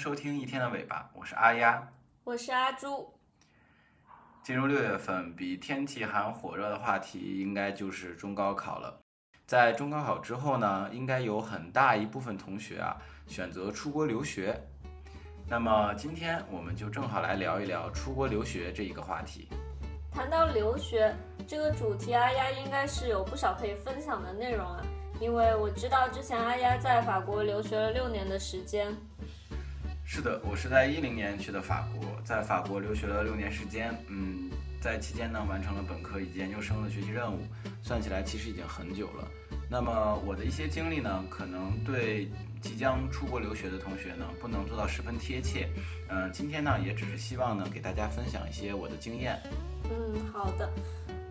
收听一天的尾巴，我是阿丫，我是阿朱。进入六月份，比天气还火热的话题应该就是中高考了。在中高考之后呢，应该有很大一部分同学啊选择出国留学。那么今天我们就正好来聊一聊出国留学这一个话题。谈到留学这个主题，阿丫应该是有不少可以分享的内容啊，因为我知道之前阿丫在法国留学了六年的时间。是的，我是在一零年去的法国，在法国留学了六年时间。嗯，在期间呢，完成了本科以及研究生的学习任务，算起来其实已经很久了。那么我的一些经历呢，可能对即将出国留学的同学呢，不能做到十分贴切。嗯，今天呢，也只是希望呢，给大家分享一些我的经验。嗯，好的。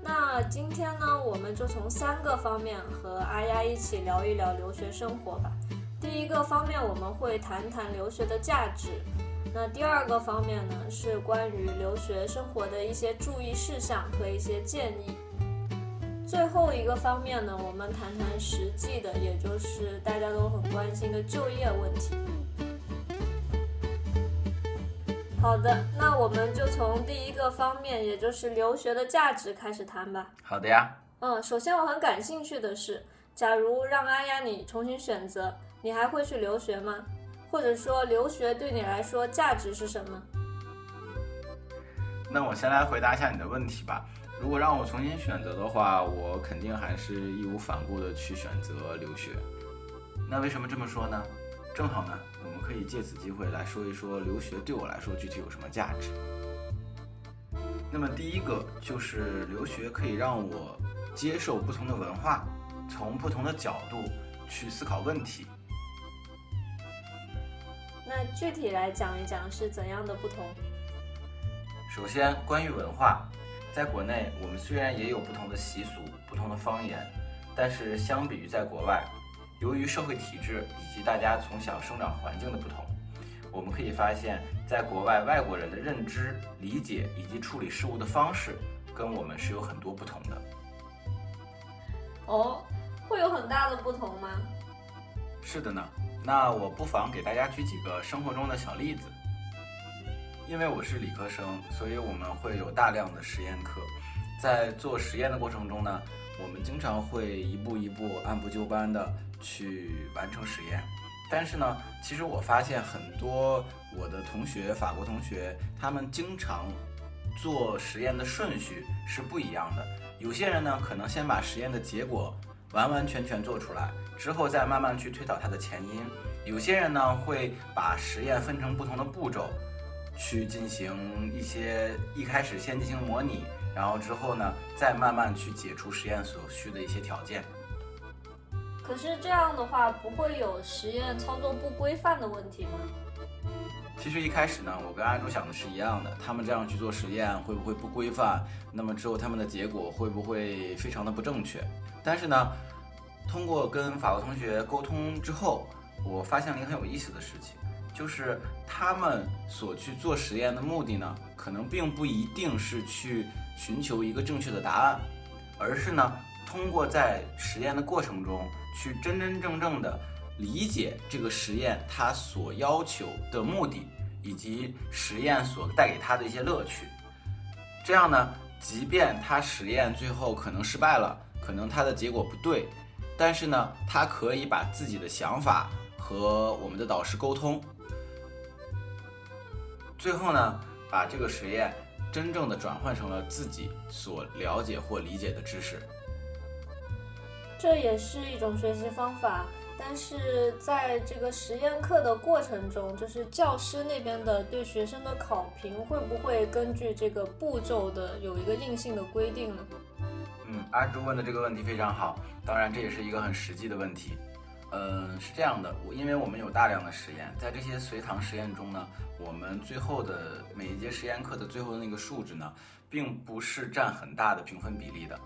那今天呢，我们就从三个方面和阿丫一起聊一聊留学生活吧。第一个方面，我们会谈谈留学的价值。那第二个方面呢，是关于留学生活的一些注意事项和一些建议。最后一个方面呢，我们谈谈实际的，也就是大家都很关心的就业问题。好的，那我们就从第一个方面，也就是留学的价值开始谈吧。好的呀。嗯，首先我很感兴趣的是，假如让阿丫你重新选择。你还会去留学吗？或者说，留学对你来说价值是什么？那我先来回答一下你的问题吧。如果让我重新选择的话，我肯定还是义无反顾的去选择留学。那为什么这么说呢？正好呢，我们可以借此机会来说一说留学对我来说具体有什么价值。那么第一个就是留学可以让我接受不同的文化，从不同的角度去思考问题。那具体来讲一讲是怎样的不同？首先，关于文化，在国内我们虽然也有不同的习俗、不同的方言，但是相比于在国外，由于社会体制以及大家从小生长环境的不同，我们可以发现，在国外外国人的认知、理解以及处理事物的方式，跟我们是有很多不同的。哦，会有很大的不同吗？是的呢。那我不妨给大家举几个生活中的小例子。因为我是理科生，所以我们会有大量的实验课。在做实验的过程中呢，我们经常会一步一步、按部就班的去完成实验。但是呢，其实我发现很多我的同学，法国同学，他们经常做实验的顺序是不一样的。有些人呢，可能先把实验的结果。完完全全做出来之后，再慢慢去推导它的前因。有些人呢会把实验分成不同的步骤，去进行一些一开始先进行模拟，然后之后呢再慢慢去解除实验所需的一些条件。可是这样的话，不会有实验操作不规范的问题吗？其实一开始呢，我跟阿朱想的是一样的，他们这样去做实验会不会不规范？那么之后他们的结果会不会非常的不正确？但是呢，通过跟法国同学沟通之后，我发现了一个很有意思的事情，就是他们所去做实验的目的呢，可能并不一定是去寻求一个正确的答案，而是呢，通过在实验的过程中去真真正正的理解这个实验它所要求的目的，以及实验所带给他的一些乐趣。这样呢，即便他实验最后可能失败了。可能他的结果不对，但是呢，他可以把自己的想法和我们的导师沟通，最后呢，把这个实验真正的转换成了自己所了解或理解的知识。这也是一种学习方法，但是在这个实验课的过程中，就是教师那边的对学生的考评，会不会根据这个步骤的有一个硬性的规定呢？嗯，阿朱问的这个问题非常好，当然这也是一个很实际的问题。嗯，是这样的，我因为我们有大量的实验，在这些随堂实验中呢，我们最后的每一节实验课的最后的那个数值呢，并不是占很大的评分比例的。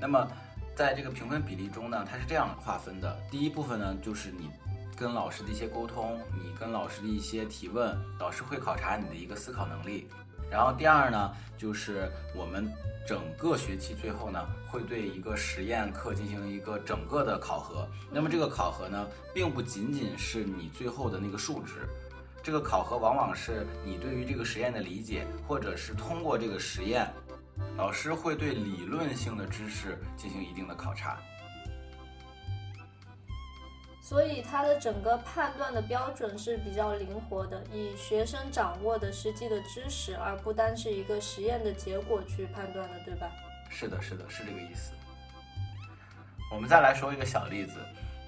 那么，在这个评分比例中呢，它是这样划分的：第一部分呢，就是你跟老师的一些沟通，你跟老师的一些提问，老师会考察你的一个思考能力。然后第二呢，就是我们。整个学期最后呢，会对一个实验课进行一个整个的考核。那么这个考核呢，并不仅仅是你最后的那个数值，这个考核往往是你对于这个实验的理解，或者是通过这个实验，老师会对理论性的知识进行一定的考察。所以它的整个判断的标准是比较灵活的，以学生掌握的实际的知识，而不单是一个实验的结果去判断的，对吧？是的，是的，是这个意思。我们再来说一个小例子，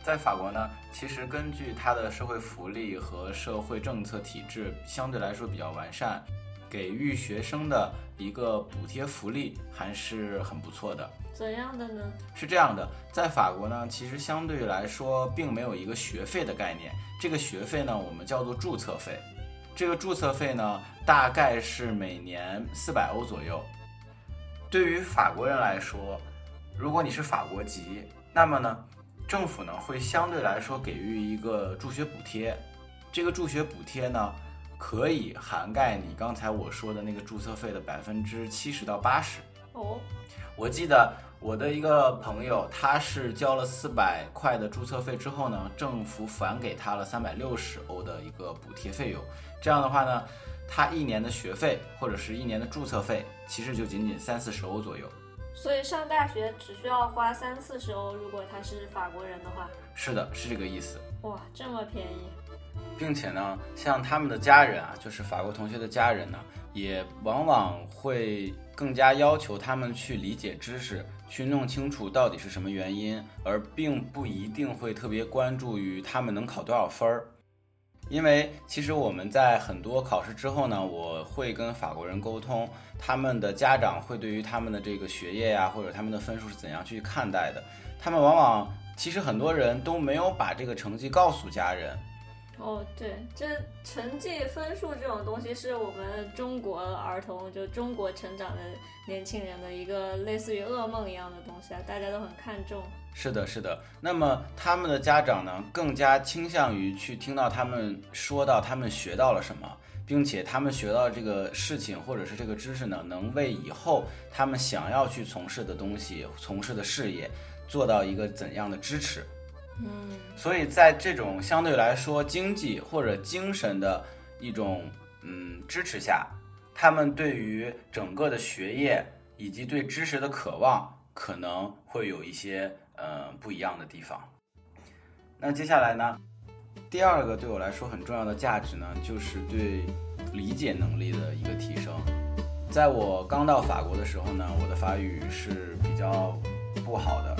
在法国呢，其实根据它的社会福利和社会政策体制相对来说比较完善，给予学生的一个补贴福利还是很不错的。怎样的呢？是这样的，在法国呢，其实相对来说并没有一个学费的概念，这个学费呢，我们叫做注册费。这个注册费呢，大概是每年四百欧左右。对于法国人来说，如果你是法国籍，那么呢，政府呢会相对来说给予一个助学补贴。这个助学补贴呢，可以涵盖你刚才我说的那个注册费的百分之七十到八十。哦，我记得我的一个朋友，他是交了四百块的注册费之后呢，政府返给他了三百六十欧的一个补贴费用。这样的话呢，他一年的学费或者是一年的注册费，其实就仅仅三四十欧左右。所以上大学只需要花三四十欧，如果他是法国人的话。是的，是这个意思。哇，这么便宜！并且呢，像他们的家人啊，就是法国同学的家人呢，也往往会更加要求他们去理解知识，去弄清楚到底是什么原因，而并不一定会特别关注于他们能考多少分儿。因为其实我们在很多考试之后呢，我会跟法国人沟通，他们的家长会对于他们的这个学业呀，或者他们的分数是怎样去看待的。他们往往其实很多人都没有把这个成绩告诉家人。哦，对，这成绩分数这种东西是我们中国儿童就中国成长的年轻人的一个类似于噩梦一样的东西啊，大家都很看重。是的，是的。那么他们的家长呢，更加倾向于去听到他们说到他们学到了什么，并且他们学到这个事情或者是这个知识呢，能为以后他们想要去从事的东西、从事的事业做到一个怎样的支持。嗯，所以在这种相对来说经济或者精神的一种嗯支持下，他们对于整个的学业以及对知识的渴望可能会有一些呃不一样的地方。那接下来呢，第二个对我来说很重要的价值呢，就是对理解能力的一个提升。在我刚到法国的时候呢，我的法语是比较不好的。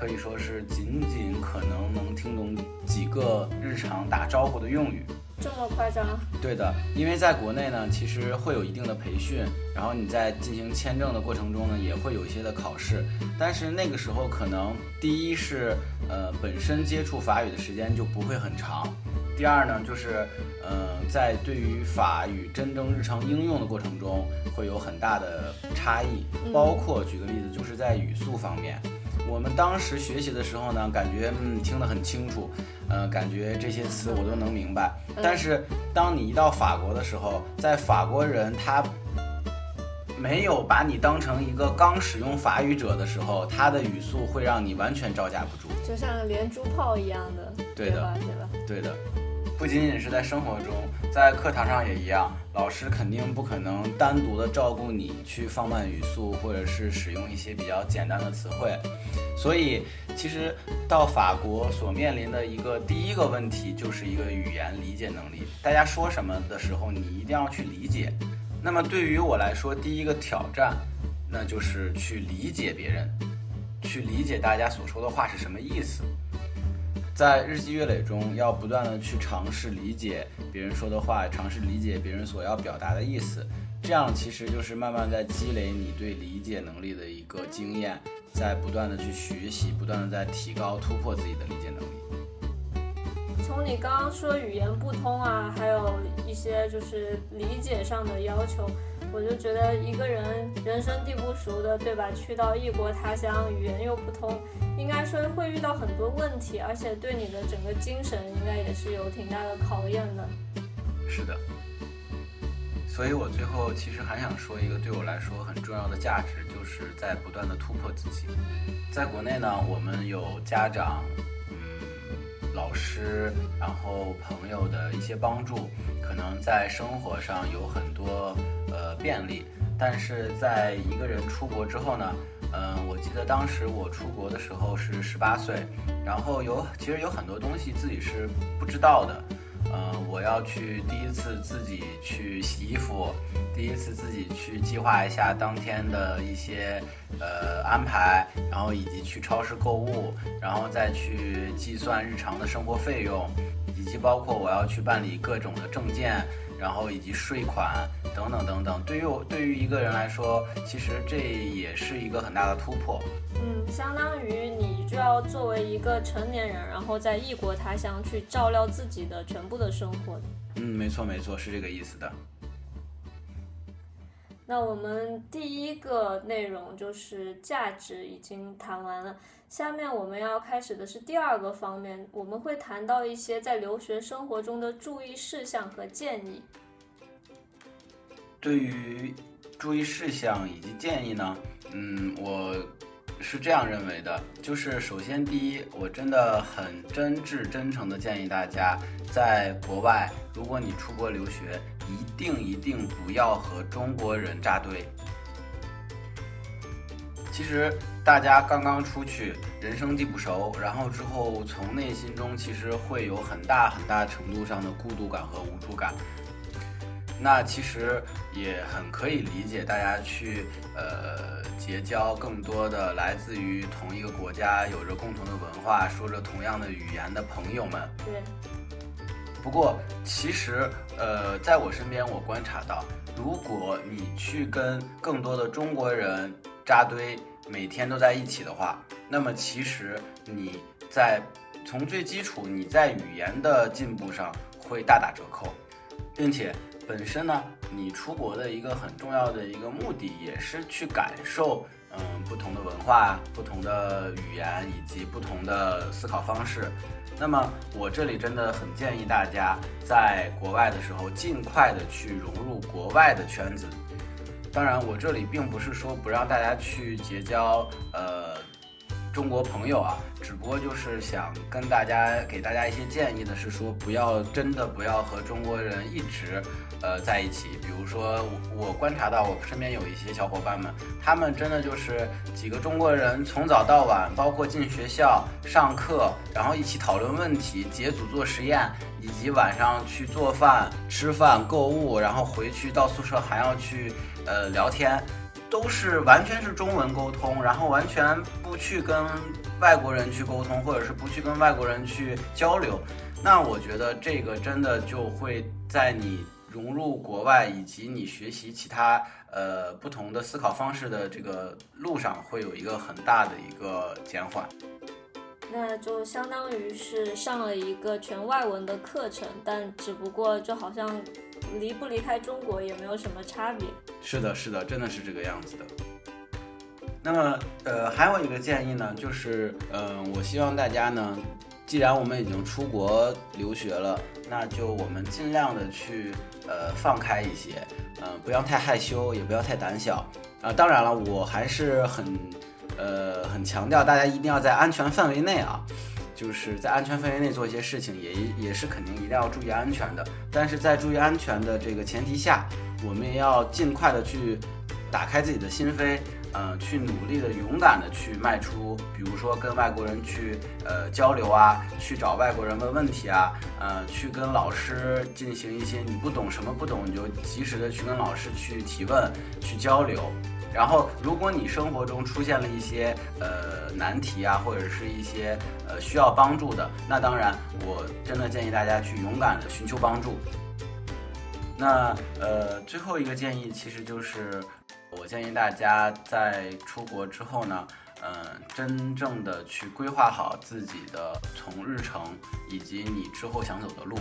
可以说是仅仅可能能听懂几个日常打招呼的用语，这么夸张？对的，因为在国内呢，其实会有一定的培训，然后你在进行签证的过程中呢，也会有一些的考试，但是那个时候可能第一是呃本身接触法语的时间就不会很长，第二呢就是呃在对于法语真正日常应用的过程中会有很大的差异，包括举个例子，就是在语速方面。我们当时学习的时候呢，感觉嗯听得很清楚，呃，感觉这些词我都能明白。但是当你一到法国的时候，在法国人他没有把你当成一个刚使用法语者的时候，他的语速会让你完全招架不住，就像连珠炮一样的，对的，对吧？对的。不仅仅是在生活中，在课堂上也一样，老师肯定不可能单独的照顾你去放慢语速，或者是使用一些比较简单的词汇。所以，其实到法国所面临的一个第一个问题就是一个语言理解能力。大家说什么的时候，你一定要去理解。那么对于我来说，第一个挑战，那就是去理解别人，去理解大家所说的话是什么意思。在日积月累中，要不断的去尝试理解别人说的话，尝试理解别人所要表达的意思，这样其实就是慢慢在积累你对理解能力的一个经验，在不断的去学习，不断的在提高突破自己的理解能力。从你刚刚说语言不通啊，还有一些就是理解上的要求。我就觉得一个人人生地不熟的，对吧？去到异国他乡，语言又不通，应该说会遇到很多问题，而且对你的整个精神应该也是有挺大的考验的。是的，所以我最后其实还想说一个对我来说很重要的价值，就是在不断的突破自己。在国内呢，我们有家长，嗯，老师，然后朋友的一些帮助，可能在生活上有很多呃便利。但是在一个人出国之后呢，嗯，我记得当时我出国的时候是十八岁，然后有其实有很多东西自己是不知道的。嗯，我要去第一次自己去洗衣服，第一次自己去计划一下当天的一些呃安排，然后以及去超市购物，然后再去计算日常的生活费用，以及包括我要去办理各种的证件，然后以及税款等等等等。对于我对于一个人来说，其实这也是一个很大的突破。嗯，相当于你就要作为一个成年人，然后在异国他乡去照料自己的全部的生活。嗯，没错没错，是这个意思的。那我们第一个内容就是价值已经谈完了，下面我们要开始的是第二个方面，我们会谈到一些在留学生活中的注意事项和建议。对于注意事项以及建议呢，嗯，我。是这样认为的，就是首先第一，我真的很真挚真诚的建议大家，在国外，如果你出国留学，一定一定不要和中国人扎堆。其实大家刚刚出去，人生地不熟，然后之后从内心中其实会有很大很大程度上的孤独感和无助感。那其实也很可以理解，大家去呃结交更多的来自于同一个国家、有着共同的文化、说着同样的语言的朋友们。对。不过，其实呃，在我身边，我观察到，如果你去跟更多的中国人扎堆，每天都在一起的话，那么其实你在从最基础，你在语言的进步上会大打折扣，并且。本身呢，你出国的一个很重要的一个目的，也是去感受，嗯，不同的文化、不同的语言以及不同的思考方式。那么，我这里真的很建议大家，在国外的时候，尽快的去融入国外的圈子。当然，我这里并不是说不让大家去结交，呃。中国朋友啊，只不过就是想跟大家给大家一些建议的是说，不要真的不要和中国人一直，呃，在一起。比如说，我我观察到我身边有一些小伙伴们，他们真的就是几个中国人从早到晚，包括进学校上课，然后一起讨论问题、结组做实验，以及晚上去做饭、吃饭、购物，然后回去到宿舍还要去呃聊天。都是完全是中文沟通，然后完全不去跟外国人去沟通，或者是不去跟外国人去交流。那我觉得这个真的就会在你融入国外以及你学习其他呃不同的思考方式的这个路上，会有一个很大的一个减缓。那就相当于是上了一个全外文的课程，但只不过就好像。离不离开中国也没有什么差别。是的，是的，真的是这个样子的。那么，呃，还有一个建议呢，就是，嗯，我希望大家呢，既然我们已经出国留学了，那就我们尽量的去，呃，放开一些，嗯，不要太害羞，也不要太胆小。啊，当然了，我还是很，呃，很强调大家一定要在安全范围内啊。就是在安全范围内做一些事情，也也是肯定一定要注意安全的。但是在注意安全的这个前提下，我们也要尽快的去打开自己的心扉，嗯，去努力的、勇敢的去迈出，比如说跟外国人去呃交流啊，去找外国人问问题啊，呃，去跟老师进行一些你不懂什么不懂，你就及时的去跟老师去提问、去交流。然后，如果你生活中出现了一些呃难题啊，或者是一些呃需要帮助的，那当然，我真的建议大家去勇敢的寻求帮助。那呃，最后一个建议其实就是，我建议大家在出国之后呢，嗯，真正的去规划好自己的从日程以及你之后想走的路。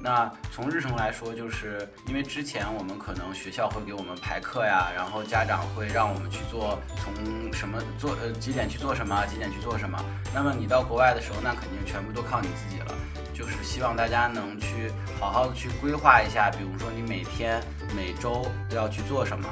那从日程来说，就是因为之前我们可能学校会给我们排课呀，然后家长会让我们去做从什么做呃几点去做什么，几点去做什么。那么你到国外的时候，那肯定全部都靠你自己了。就是希望大家能去好好的去规划一下，比如说你每天、每周都要去做什么，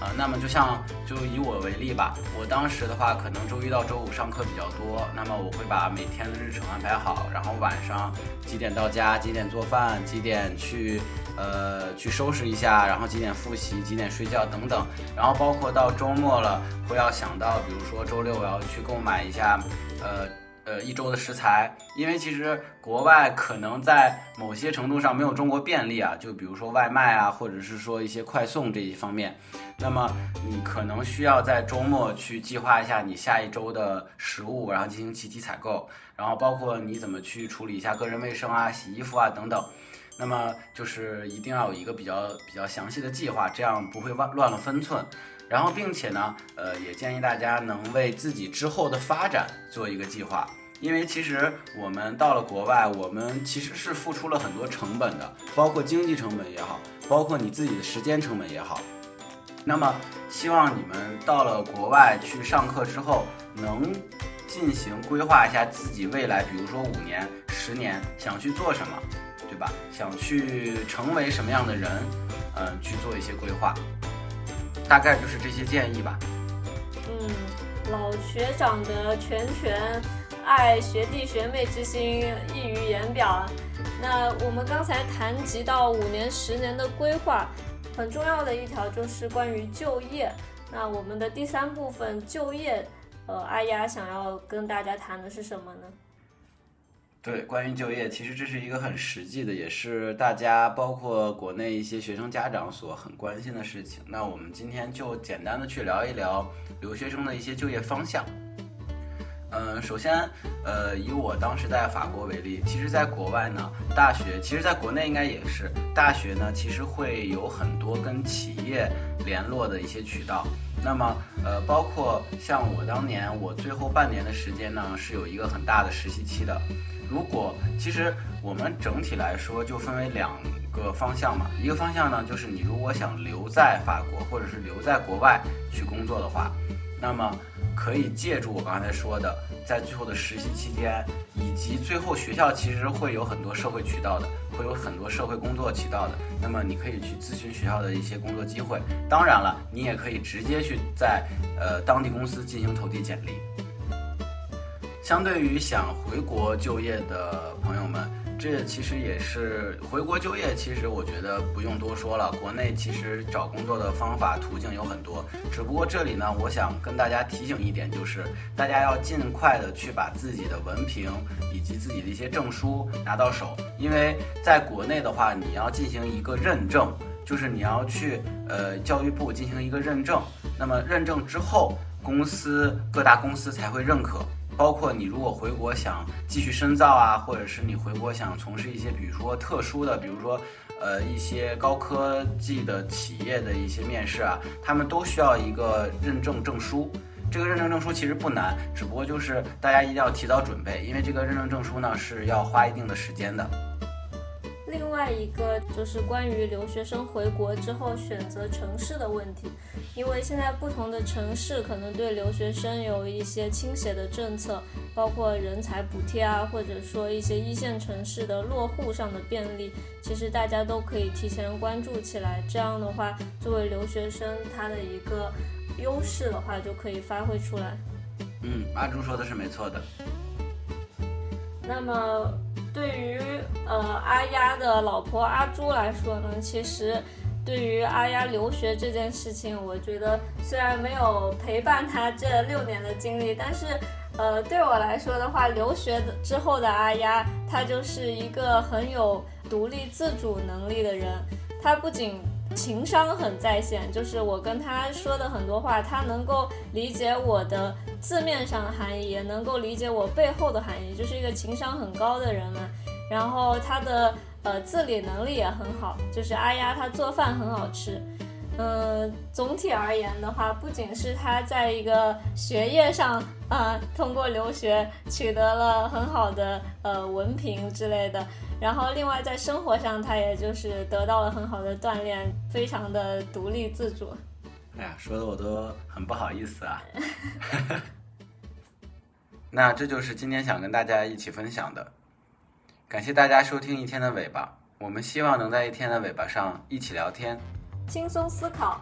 呃，那么就像就以我为例吧，我当时的话，可能周一到周五上课比较多，那么我会把每天的日程安排好，然后晚上几点到家，几点做饭，几点去呃去收拾一下，然后几点复习，几点睡觉等等，然后包括到周末了，会要想到，比如说周六我要去购买一下，呃。呃，一周的食材，因为其实国外可能在某些程度上没有中国便利啊，就比如说外卖啊，或者是说一些快送这一方面，那么你可能需要在周末去计划一下你下一周的食物，然后进行集体采购，然后包括你怎么去处理一下个人卫生啊、洗衣服啊等等，那么就是一定要有一个比较比较详细的计划，这样不会乱乱了分寸。然后并且呢，呃，也建议大家能为自己之后的发展做一个计划。因为其实我们到了国外，我们其实是付出了很多成本的，包括经济成本也好，包括你自己的时间成本也好。那么，希望你们到了国外去上课之后，能进行规划一下自己未来，比如说五年、十年想去做什么，对吧？想去成为什么样的人，嗯，去做一些规划。大概就是这些建议吧。嗯，老学长的拳拳。爱学弟学妹之心溢于言表。那我们刚才谈及到五年、十年的规划，很重要的一条就是关于就业。那我们的第三部分就业，呃，阿丫想要跟大家谈的是什么呢？对，关于就业，其实这是一个很实际的，也是大家包括国内一些学生家长所很关心的事情。那我们今天就简单的去聊一聊留学生的一些就业方向。嗯，首先，呃，以我当时在法国为例，其实，在国外呢，大学，其实在国内应该也是，大学呢，其实会有很多跟企业联络的一些渠道。那么，呃，包括像我当年，我最后半年的时间呢，是有一个很大的实习期的。如果其实我们整体来说就分为两个方向嘛，一个方向呢，就是你如果想留在法国或者是留在国外去工作的话，那么。可以借助我刚才说的，在最后的实习期间，以及最后学校其实会有很多社会渠道的，会有很多社会工作渠道的。那么你可以去咨询学校的一些工作机会。当然了，你也可以直接去在呃当地公司进行投递简历。相对于想回国就业的朋友们。这其实也是回国就业，其实我觉得不用多说了。国内其实找工作的方法途径有很多，只不过这里呢，我想跟大家提醒一点，就是大家要尽快的去把自己的文凭以及自己的一些证书拿到手，因为在国内的话，你要进行一个认证，就是你要去呃教育部进行一个认证，那么认证之后，公司各大公司才会认可。包括你如果回国想继续深造啊，或者是你回国想从事一些，比如说特殊的，比如说，呃，一些高科技的企业的一些面试啊，他们都需要一个认证证书。这个认证证书其实不难，只不过就是大家一定要提早准备，因为这个认证证书呢是要花一定的时间的。另外一个就是关于留学生回国之后选择城市的问题，因为现在不同的城市可能对留学生有一些倾斜的政策，包括人才补贴啊，或者说一些一线城市的落户上的便利，其实大家都可以提前关注起来。这样的话，作为留学生他的一个优势的话，就可以发挥出来。嗯，阿朱说的是没错的。那么。对于呃阿丫的老婆阿朱来说呢，其实对于阿丫留学这件事情，我觉得虽然没有陪伴她这六年的经历，但是呃对我来说的话，留学之后的阿丫，她就是一个很有独立自主能力的人。她不仅情商很在线，就是我跟他说的很多话，他能够理解我的。字面上的含义也能够理解我背后的含义，就是一个情商很高的人嘛。然后他的呃自理能力也很好，就是阿丫她做饭很好吃。嗯，总体而言的话，不仅是他在一个学业上啊通过留学取得了很好的呃文凭之类的，然后另外在生活上他也就是得到了很好的锻炼，非常的独立自主。哎呀，说的我都很不好意思啊。那这就是今天想跟大家一起分享的，感谢大家收听一天的尾巴。我们希望能在一天的尾巴上一起聊天，轻松思考，